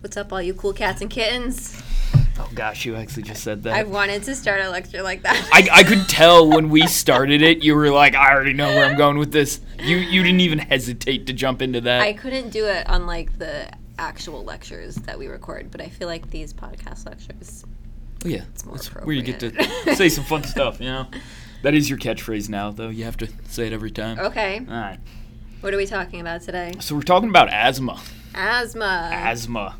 What's up, all you cool cats and kittens? Oh gosh, you actually just said that. I wanted to start a lecture like that. I, I could tell when we started it, you were like, I already know where I'm going with this. You you didn't even hesitate to jump into that. I couldn't do it on like the actual lectures that we record, but I feel like these podcast lectures. Oh, yeah, it's more where you get to say some fun stuff. You know, that is your catchphrase now, though. You have to say it every time. Okay, All right. what are we talking about today? So we're talking about asthma. Asthma. Asthma.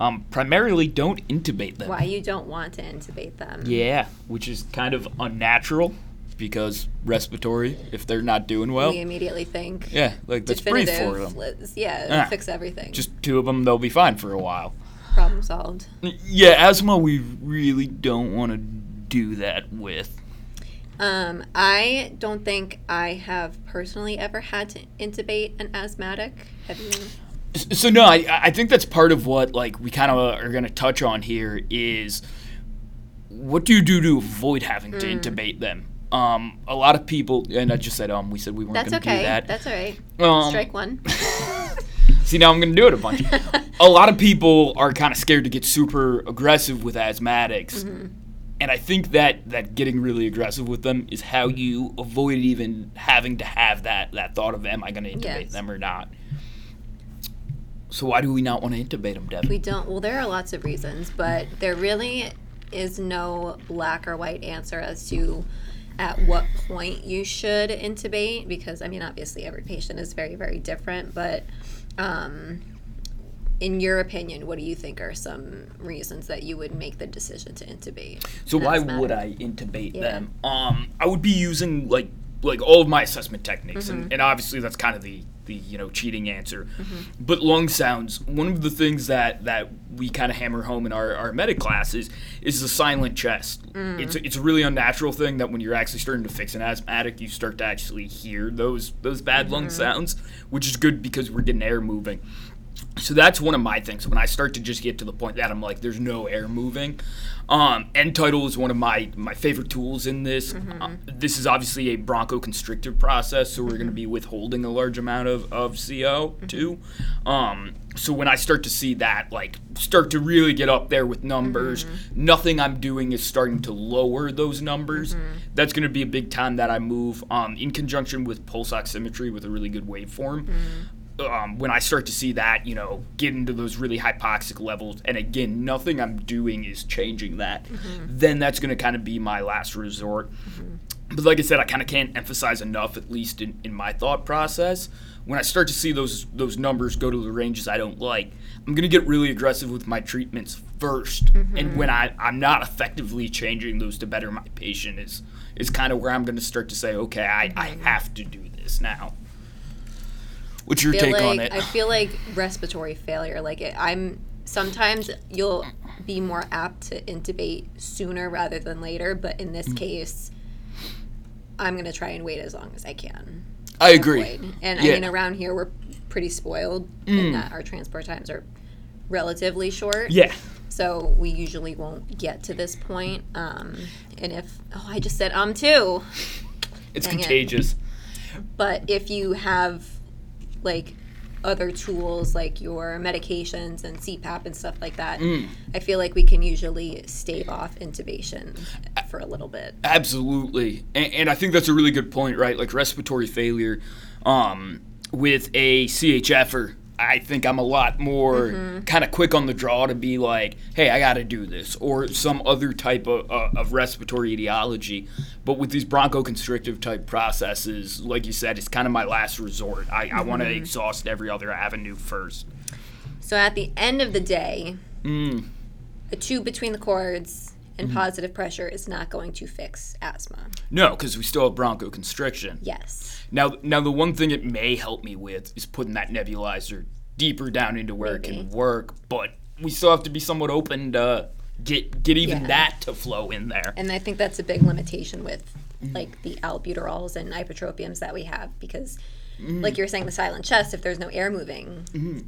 Um, primarily, don't intubate them. Why you don't want to intubate them? Yeah, which is kind of unnatural because respiratory, if they're not doing well, we immediately think. yeah, like let's breathe for them. let's- yeah, Ah. fix everything. Just two of them, they'll be fine for a while. problem solved. Yeah, asthma, we really don't want to do that with. Um, I don't think I have personally ever had to intubate an asthmatic. Have you? So no, I, I think that's part of what like we kind of are going to touch on here is what do you do to avoid having to Mm. intubate them? Um, a lot of people, and I just said um, we said we weren't going to okay. do that. That's all right. Um, Strike one. See, now I'm going to do it a bunch. a lot of people are kind of scared to get super aggressive with asthmatics. Mm-hmm. And I think that, that getting really aggressive with them is how you avoid even having to have that, that thought of, am I going to intubate Yes. them or not? So why do we not want to intubate them, Devin? We don't. Well, there are lots of reasons, but there really is no black or white answer as to at what point you should intubate because I mean, obviously, every patient is very, very different. But um, in your opinion, what do you think are some reasons that you would make the decision to intubate? So why asthmatic? would I intubate Yeah. them? Um, I would be using like like all of my assessment techniques, Mm-hmm. and, and obviously that's kind of the the you know cheating answer. Mm-hmm. But lung sounds. One of the things that that we kind of hammer home in our our medic classes is the silent chest. Mm. It's a, it's a really unnatural thing that when you're actually starting to fix an asthmatic, you start to actually hear those those bad lung Mm-hmm. sounds, which is good because we're getting air moving. So that's one of my things. When I start to just get to the point that I'm like, there's no air moving. Um, end tidal is one of my my favorite tools in this. Uh, this is obviously a bronchoconstrictive process, so we're going to be withholding a large amount of of CO too. Um, so when I start to see that, like, start to really get up there with numbers, nothing I'm doing is starting to lower those numbers. That's going to be a big time that I move. Um, in conjunction with pulse oximetry with a really good waveform um, when I start to see that, you know, get into those really hypoxic levels, and again, nothing I'm doing is changing that, mm-hmm. then that's going to kind of be my last resort. Mm-hmm. But like I said, I kind of can't emphasize enough, at least in, in my thought process. When I start to see those those numbers go to the ranges I don't like, I'm gonna get really aggressive with my treatments 1st And mm-hmm. when I, I'm not effectively changing those to better my patient is is kind of where I'm gonna start to say, okay, I, I have to do this now. What's your take like, on it? I feel like respiratory failure. Like it, I'm sometimes you'll be more apt to intubate sooner rather than later, but in Mm. this case, I'm gonna try and wait as long as I can. I agree. avoid. And Yeah. Mm. I mean, around here we're pretty spoiled in that our transport times are relatively short. Yeah. So we usually won't get to this point. Um, and if oh, I just said um too. It's Dang it. contagious. But if you have like other tools like your medications and CPAP and stuff like that, Mm. I feel like we can usually stave off intubation for a little bit. Absolutely, and, and I think that's a really good point, right? Like respiratory failure, um, with a CHFer, I think I'm a lot more Mm-hmm. kind of quick on the draw to be like, hey, I got to do this, or some other type of, uh, of respiratory etiology. But with these bronchoconstrictive type processes, like you said, it's kind of my last resort. I, I want to Mm-hmm. exhaust every other avenue first. So at the end of the day, Mm. a tube between the cords Mm-hmm. and positive pressure is not going to fix asthma. No, because we still have bronchoconstriction. Yes. Now, now the one thing it may help me with is putting that nebulizer deeper down into where it can work, but we still have to be somewhat open to get get even Yeah. that to flow in there. And I think that's a big limitation with mm. like the albuterols and ipratropiums that we have because mm. like you're saying the silent chest if there's no air moving mm-hmm.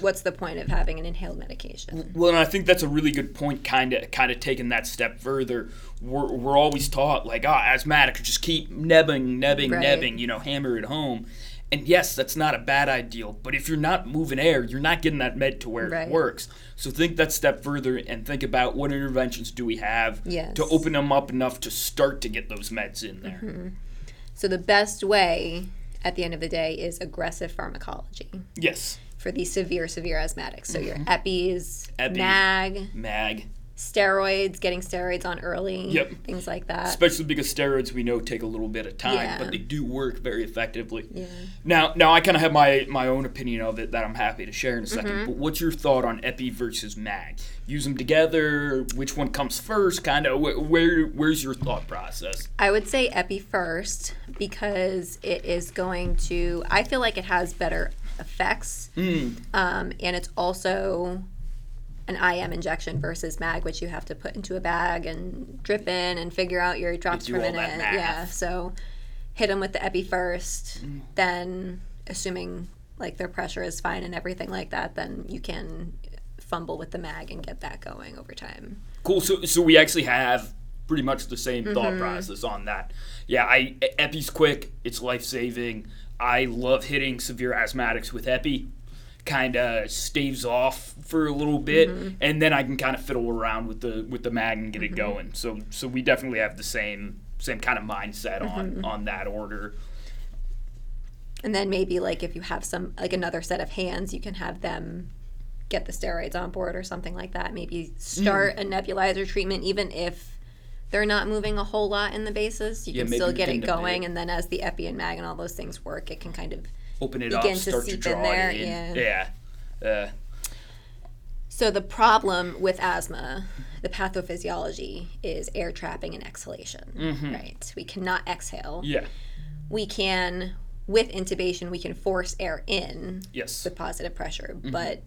What's the point of having an inhaled medication Well, and I think that's a really good point. Kind of, kind of taking that step further. We're, we're always taught like, ah, asthmatic, just keep nebbing, nebbing, Right. nebbing. You know, hammer it home. And yes, that's not a bad ideal, but if you're not moving air, you're not getting that med to where Right. it works. So think that step further and think about what interventions do we have Yes. to open them up enough to start to get those meds in there. Mm-hmm. So the best way at the end of the day is aggressive pharmacology Yes. For the severe, severe asthmatics. So your EPIs, Mm-hmm. Epi. MAG, Mag, steroids, getting steroids on early, Yep. things like that. especially because steroids we know take a little bit of time, Yeah. but they do work very effectively. yeah. Now, now I kind of have my my own opinion of it that I'm happy to share in a 2nd Mm-hmm. But what's your thought on Epi versus Mag? Use them together. Which one comes first? Kind of wh- where where's your thought process? I would say Epi first because it is going to, I feel like it has better effects. Mm. Um, and it's also an IM injection versus MAG, which you have to put into a bag and drip in and figure out your drops per minute. Yeah. So hit them with the Epi first, Mm. then assuming like their pressure is fine and everything like that, then you can fumble with the MAG and get that going over time. Cool. So so we actually have pretty much the same Mm-hmm. thought process on that. Yeah, I Epi's quick. It's life saving. I love hitting severe asthmatics with Epi. Kind of staves off for a little bit, Mm-hmm. and then I can kind of fiddle around with the with the mag and get it going. So so we definitely have the same same kind of mindset on Mm-hmm. on that order. And then maybe like if you have some like another set of hands, you can have them get the steroids on board or something like that. Maybe start Mm. a nebulizer treatment even if they're not moving a whole lot in the bases. You Yeah, can still get it going and then as the epi and mag and all those things work, it can kind of Open it Begin up, to start to seep draw in there, in. yeah. Yeah. Uh, So the problem with asthma, the pathophysiology is air trapping and exhalation. Right. We cannot exhale. yeah. We can with intubation we can force air in Yes. with positive pressure, Mm-hmm. but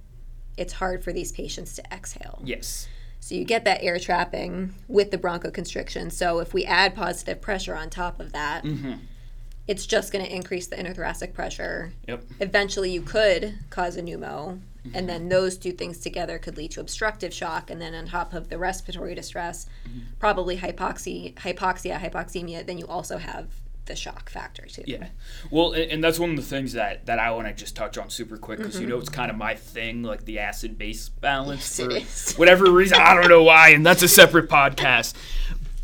it's hard for these patients to exhale. Yes. So you get that air trapping with the bronchoconstriction. So if we add positive pressure on top of that, Mm-hmm. it's just going to increase the intrathoracic pressure. Yep. Eventually, you could cause a pneumo, Mm-hmm. and then those two things together could lead to obstructive shock. And then on top of the respiratory distress, Mm-hmm. probably hypoxia, hypoxia, hypoxemia. Then you also have the shock factor too. Yeah. Well, and, and that's one of the things that, that I want to just touch on super quick because Mm-hmm. you know it's kind of my thing, like the acid base balance Yes, for is. whatever reason. I don't know why, and that's a separate podcast.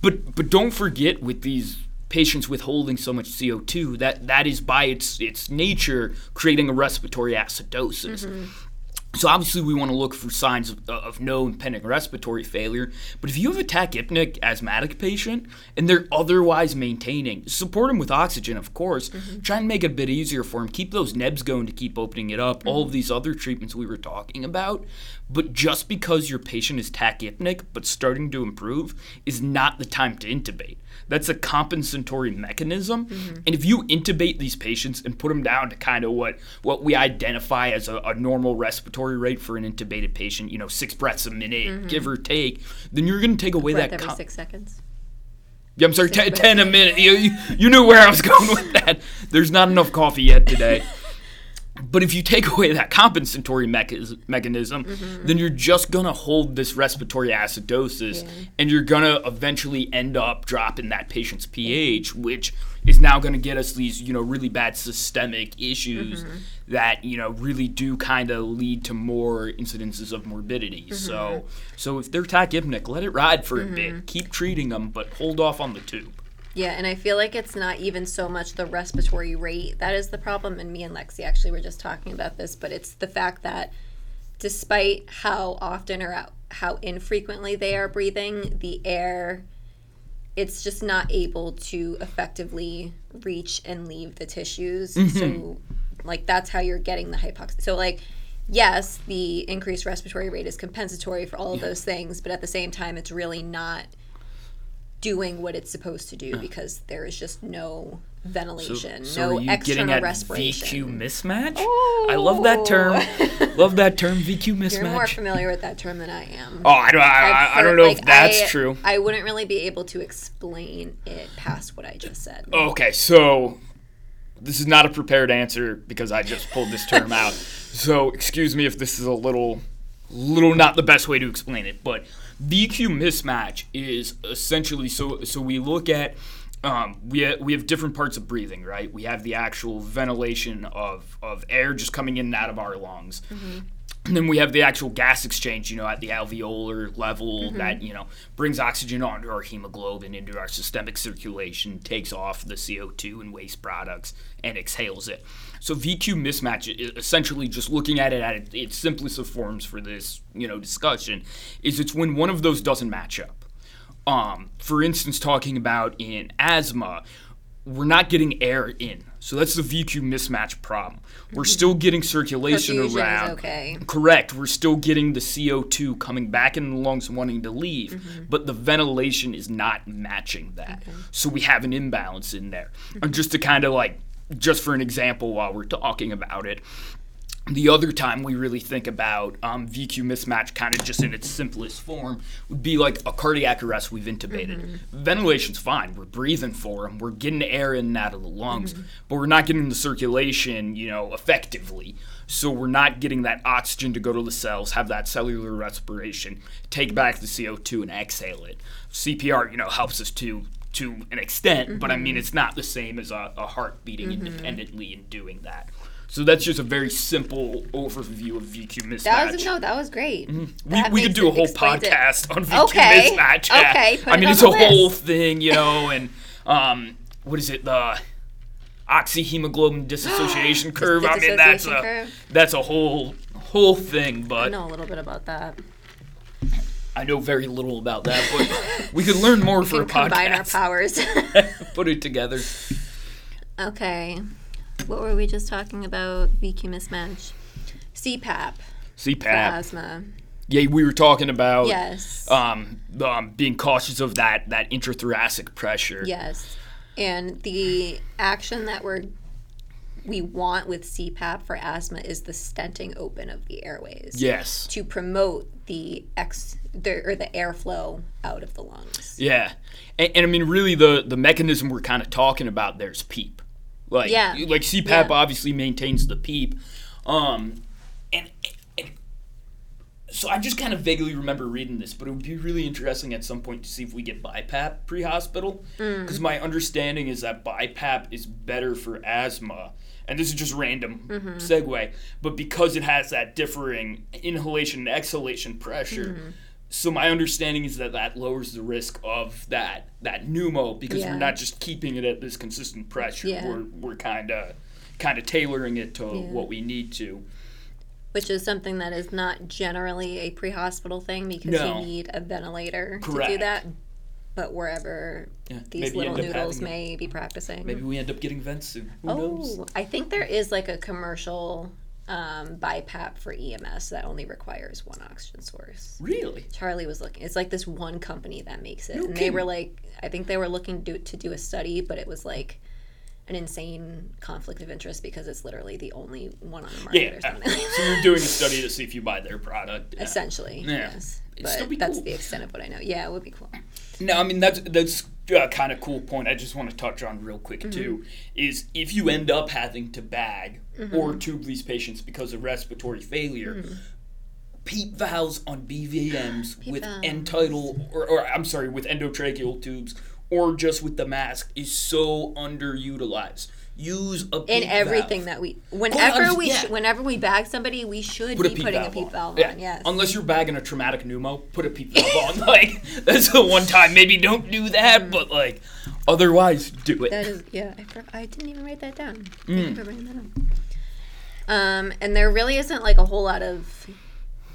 But but don't forget with these patients withholding so much CO2 that that is by its its nature creating a respiratory acidosis. Mm-hmm. So obviously we want to look for signs of, uh, of known pending respiratory failure. But if you have a tachypneic asthmatic patient and they're otherwise maintaining, support them with oxygen, of course. Mm-hmm. Try and make it a bit easier for them. Keep those nebs going to keep opening it up. All of mm-hmm. these other treatments we were talking about. But just because your patient is tachypneic but starting to improve is not the time to intubate. That's a compensatory mechanism. Mm-hmm. And if you intubate these patients and put them down to kind of what, what we identify as a, a normal respiratory rate for an intubated patient, you know, six breaths a minute, mm-hmm. give or take, then you're going to take away that. every com- six seconds. yeah, I'm sorry, ten, 10 a minute. You, you, you knew where I was going with that. There's not enough coffee yet today. But if you take away that compensatory mecha- mechanism, mm-hmm. then you're just gonna hold this respiratory acidosis, Yeah. and you're gonna eventually end up dropping that patient's pH, which is now gonna get us these, you know, really bad systemic issues mm-hmm. that you know really do kind of lead to more incidences of morbidity. Mm-hmm. So, so if they're tachypneic, let it ride for a bit. Keep treating them, but hold off on the tube. Yeah, and I feel like it's not even so much the respiratory rate that is the problem. And me and Lexi actually were just talking about this, but it's the fact that despite how often or how- how infrequently they are breathing, the air, it's just not able to effectively reach and leave the tissues. Mm-hmm. So, like, that's how you're getting the hypoxia. So, like, yes, the increased respiratory rate is compensatory for all of those things, but at the same time, it's really not doing what it's supposed to do hmm. because there is just no ventilation, So no are you external getting at respiration. VQ mismatch? I love that term. Oh. love that term, VQ mismatch. You're more familiar with that term than I am. Oh, I don't, I, I don't know like, if that's I- true. I wouldn't really be able to explain it past what I just said. Okay, so this is not a prepared answer because I just pulled this term out. So excuse me if this is a little, little not the best way to explain it, but VQ mismatch is essentially so. So we look at um, we ha- we have different parts of breathing, right? We have the actual ventilation of of air just coming in and out of our lungs. And then we have the actual gas exchange, you know, at the alveolar level that, you know, brings oxygen onto our hemoglobin, into our systemic circulation, takes off the CO2 and waste products, and exhales it. So VQ mismatch, essentially just looking at it at its- its simplest of forms for this, you know, discussion, is it's when one of those doesn't match up. Um, for instance, talking about in asthma, we're not getting air in. So that's the VQ mismatch problem. We're still getting circulation Perfusion around. okay. Correct. We're still getting the CO2 coming back in the lungs wanting to leave, Mm-hmm. but the ventilation is not matching that. So we have an imbalance in there. And just to kind of like, just for an example while we're talking about it, the other time we really think about um, VQ mismatch, kind of just in its simplest form, would be like a cardiac arrest we've intubated. Mm-hmm. Ventilation's fine. We're breathing for them. We're getting air in and out of the lungs, mm-hmm. but we're not getting the circulation, you know, effectively. So we're not getting that oxygen to go to the cells, have that cellular respiration, take back the CO2 and exhale it. CPR, you know, helps us to to an extent, but I mean mm-hmm. it's not the same as a, a heart beating independently and doing that. So that's just a very simple overview of VQ mismatch. That was no, that was great. we, That we could do a whole explains it. podcast on VQ Okay, mismatch. yeah. okay, put I mean it's a whole thing, you know, and um, what is it? The oxyhemoglobin dissociation curve. I mean that's a curve. that's a whole whole thing, but I know a little bit about that. I know very little about that. But we could learn more for a Can combine our podcast. powers. Put it together. okay. What were we just talking about? VQ mismatch. CPAP CPAP. asthma. Yeah, we were talking about Yes. um, um, being cautious of that that intrathoracic pressure. Yes. And the action that we're we want with CPAP for asthma is the stenting open of the airways Yes. to promote the ex the, or the airflow out of the lungs. Yeah, and, and I mean, really, the the mechanism we're kind of talking about there's PEEP. Like, Yeah. like CPAP Yeah. obviously maintains the PEEP, um, and, and so I just kind of vaguely remember reading this, but it would be really interesting at some point to see if we get BiPAP pre-hospital, Mm. because my understanding is that BiPAP is better for asthma. And this is just random Mm-hmm. segue, but because it has that differing inhalation and exhalation pressure, Mm-hmm. So my understanding is that that lowers the risk of that that pneumo because Yeah. we're not just keeping it at this consistent pressure. Yeah. We're we're kind of kind of tailoring it to what we need to. Which is something that is not generally a pre-hospital thing because No. you need a ventilator to do that. But wherever Yeah, these maybe little noodles may be practicing. Maybe we end up getting vents soon. Who oh, knows? Oh, I think there is like a commercial um, BiPAP for EMS that only requires one oxygen source. Really? Charlie was looking. It's like this one company that makes it, No and they were like, I think they were looking to to do a study, but it was like an insane conflict of interest because it's literally the only one on the market Yeah. or something. so you're doing a study to see if you buy their product. Yeah. Essentially, Yeah. yes. It'd But that's cool. the extent of what I know. Yeah, it would be cool. No, I mean that's that's a kind of cool point. I just want to touch on real quick Mm-hmm. too. Is if you end up having to bag Mm-hmm. or tube these patients because of respiratory failure, Mm-hmm. PEEP valves on BVMs with valves. end tidal or, or I'm sorry with endotracheal tubes or just with the mask is so underutilized. Use a In everything valve. that we, whenever honest, we, yeah. sh- whenever we bag somebody, we should Put be putting a peep on. valve yeah. on. Yes. Unless you're bagging a traumatic pneumo, put a PEEP valve on. Like that's the one time. Maybe don't do that, but like otherwise do it. That is, yeah. I, I didn't even write that down. Thank Mm. you for bringing that up. Um, and there really isn't like a whole lot of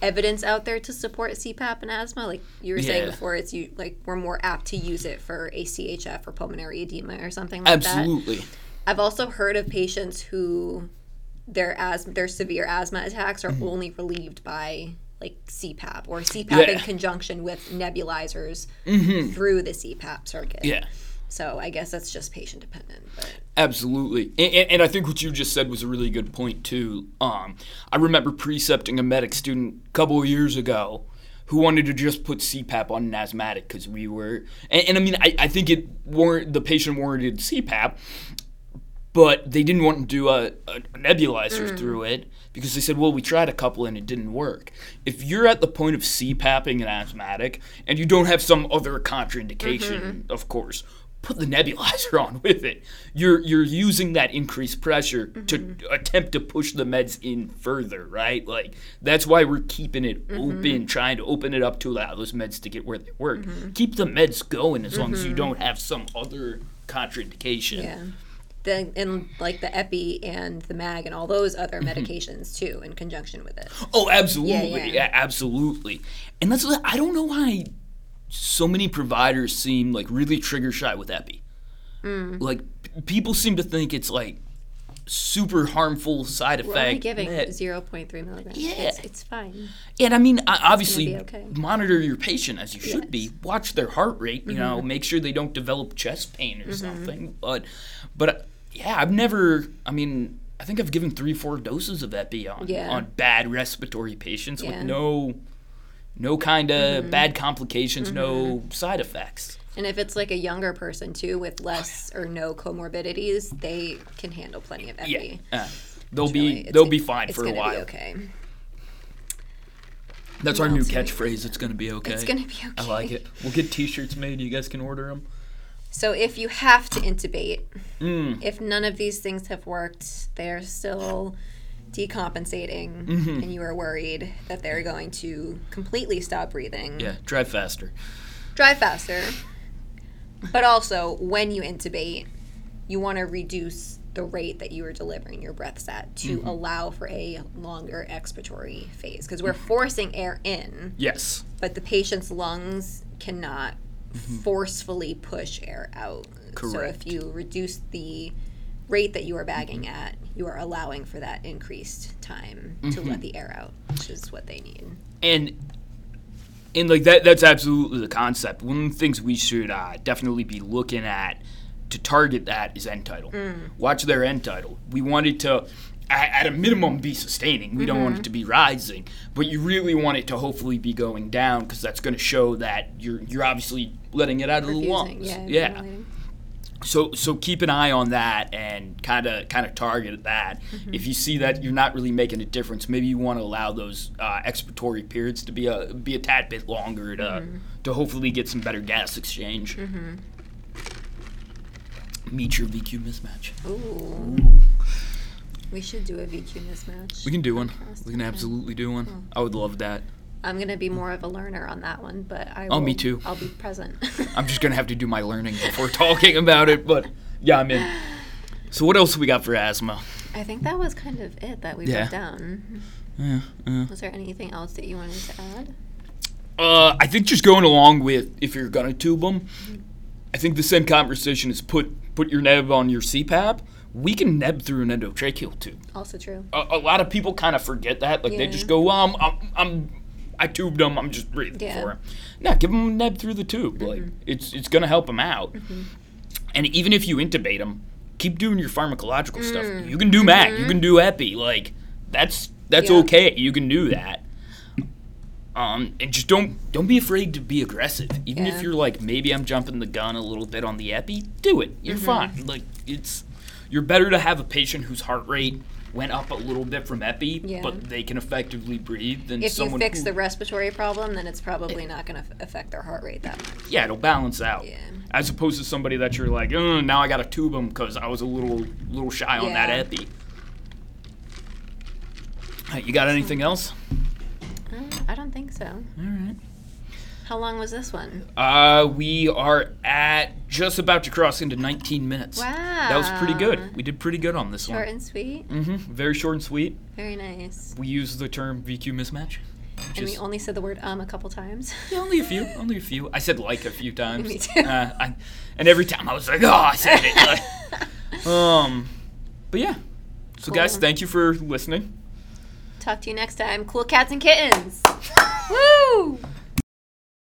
evidence out there to support CPAP and asthma. Like you were saying before, it's you like we're more apt to use it for ACHF or pulmonary edema or something like that. Absolutely. I've also heard of patients who their asthma, their severe asthma attacks are only relieved by like CPAP or CPAP in Mm-hmm. Conjunction with nebulizers through the CPAP circuit. Yeah. So I guess that's just patient dependent. But Absolutely, and, and, and I think what you just said was a really good point too. Um, I remember precepting a medic student a couple of years ago who wanted to just put CPAP on an asthmatic because we were, and, and I mean, I, I think it warrant the patient warranted CPAP, but they didn't want to do a, a nebulizer mm. through it because they said, well, we tried a couple and it didn't work. If you're at the point of CPAPing an asthmatic and you don't have some other contraindication, mm-hmm. of course, put the nebulizer on with it. You're you're using that increased pressure to mm-hmm. attempt to push the meds in further, right? Like that's why we're keeping it mm-hmm. open, trying to open it up to allow those meds to get where they work. Keep the meds going as long as you don't have some other contraindication. Yeah. The, and like the epi and the mag and all those other medications too in conjunction with it. Oh, absolutely. yeah. Yeah, absolutely. And that's what I don't know why so many providers seem like really trigger shy with epi. Mm. Like p- people seem to think it's like super harmful side We're only giving med. 0.3 milligrams. Yeah. It's, it's fine. And I mean, obviously, okay. monitor your patient as you should be. Yes. Mm-hmm. Watch their heart rate. You know, make sure they don't develop chest pain or something. But, but yeah, I've never. I mean, I think I've given three, four doses of epi on Yeah. on bad respiratory patients Yeah. Mm-hmm. with no, no kind of bad complications, no side effects. And if it's like a younger person too with less or no comorbidities, they can handle plenty of epi. Yeah, uh, they'll Really, be they'll be fine for a while. Be okay. That's our new else do we- catchphrase. It's gonna be okay. It's gonna be okay. I like it. We'll get T-shirts made. You guys can order them. So if you have to intubate, Mm. if none of these things have worked, they're still decompensating, Mm-hmm. and you are worried that they're going to completely stop breathing. Yeah, drive faster. Drive faster. But also, when you intubate, you want to reduce the rate that you are delivering your breaths at to Mm-hmm. allow for a longer expiratory phase. Because we're forcing air in, Yes. but the patient's lungs cannot forcefully push air out. So Mm-hmm. If you reduce the rate that you are bagging at, you are allowing for that increased time to Mm-hmm. let the air out, which is what they need. and and like that that's absolutely the concept one of the things we should uh, definitely be looking at to target that is end tidal watch their end tidal we want it to at, at a minimum be sustaining we don't want it to be rising but you really want it to hopefully be going down because that's going to show that you're you're obviously letting it out of the lungs yeah, yeah so so keep an eye on that and kind of kind of target that. Mm-hmm. If you see that you're not really making a difference, maybe you want to allow those uh, expiratory periods to be a be a tad bit longer to mm-hmm. to hopefully get some better gas exchange. Mm-hmm. Meet your VQ mismatch. Ooh. We should do a VQ mismatch. We can do one. We can absolutely do one. Oh. I would love that. I'm gonna be more of a learner on that one, but I. Oh, me too. I'll be present. I'm just gonna have to do my learning before talking about it, but yeah, I'm in. So what else we got for asthma? I think that was kind of it that we Yeah. broke down. Yeah, yeah. Was there anything else that you wanted to add? Uh, I think just going along with if you're gonna tube them, I think the same conversation is put put your neb on your CPAP. We can neb through an endotracheal tube. Also true. A, a lot of people kind of forget that. Like they just go, well, I'm, I'm, I'm I tubed them. I'm just breathing Yeah. for him. No, give him a neb through the tube. Like mm-hmm. it's it's gonna help him out. Mm-hmm. And even if you intubate him, keep doing your pharmacological mm. stuff. You can do MAG. You can mm-hmm. do epi. Like that's that's Yeah. okay. You can do that. Um, and just don't don't be afraid to be aggressive. Even Yeah. if you're like maybe I'm jumping the gun a little bit on the epi, do it. You're fine. Like it's you're better to have a patient whose heart rate went up a little bit from epi, Yeah. but they can effectively breathe than If you fix who, the respiratory problem, then it's probably not going to affect their heart rate that much. yeah, it'll balance out. Yeah. As opposed to somebody that you're like, oh, now I got to tube them because I was a little little shy on that epi. Uh, You got anything else? Uh, I don't think so. All right. How long was this one? Uh, we are at just about to cross into 19 minutes. Wow. That was pretty good. We did pretty good on this Short one. Short and sweet. Mm-hmm. Very short and sweet. Very nice. We use the term VQ mismatch. And we only said the word um a couple times. Yeah, only a few. Only a few. I said like a few times. Me too. Uh, I, and every time I was like, oh, I said it. Like, um, but yeah. So guys, thank you for listening. Talk to you next time. Cool cats and kittens. Woo!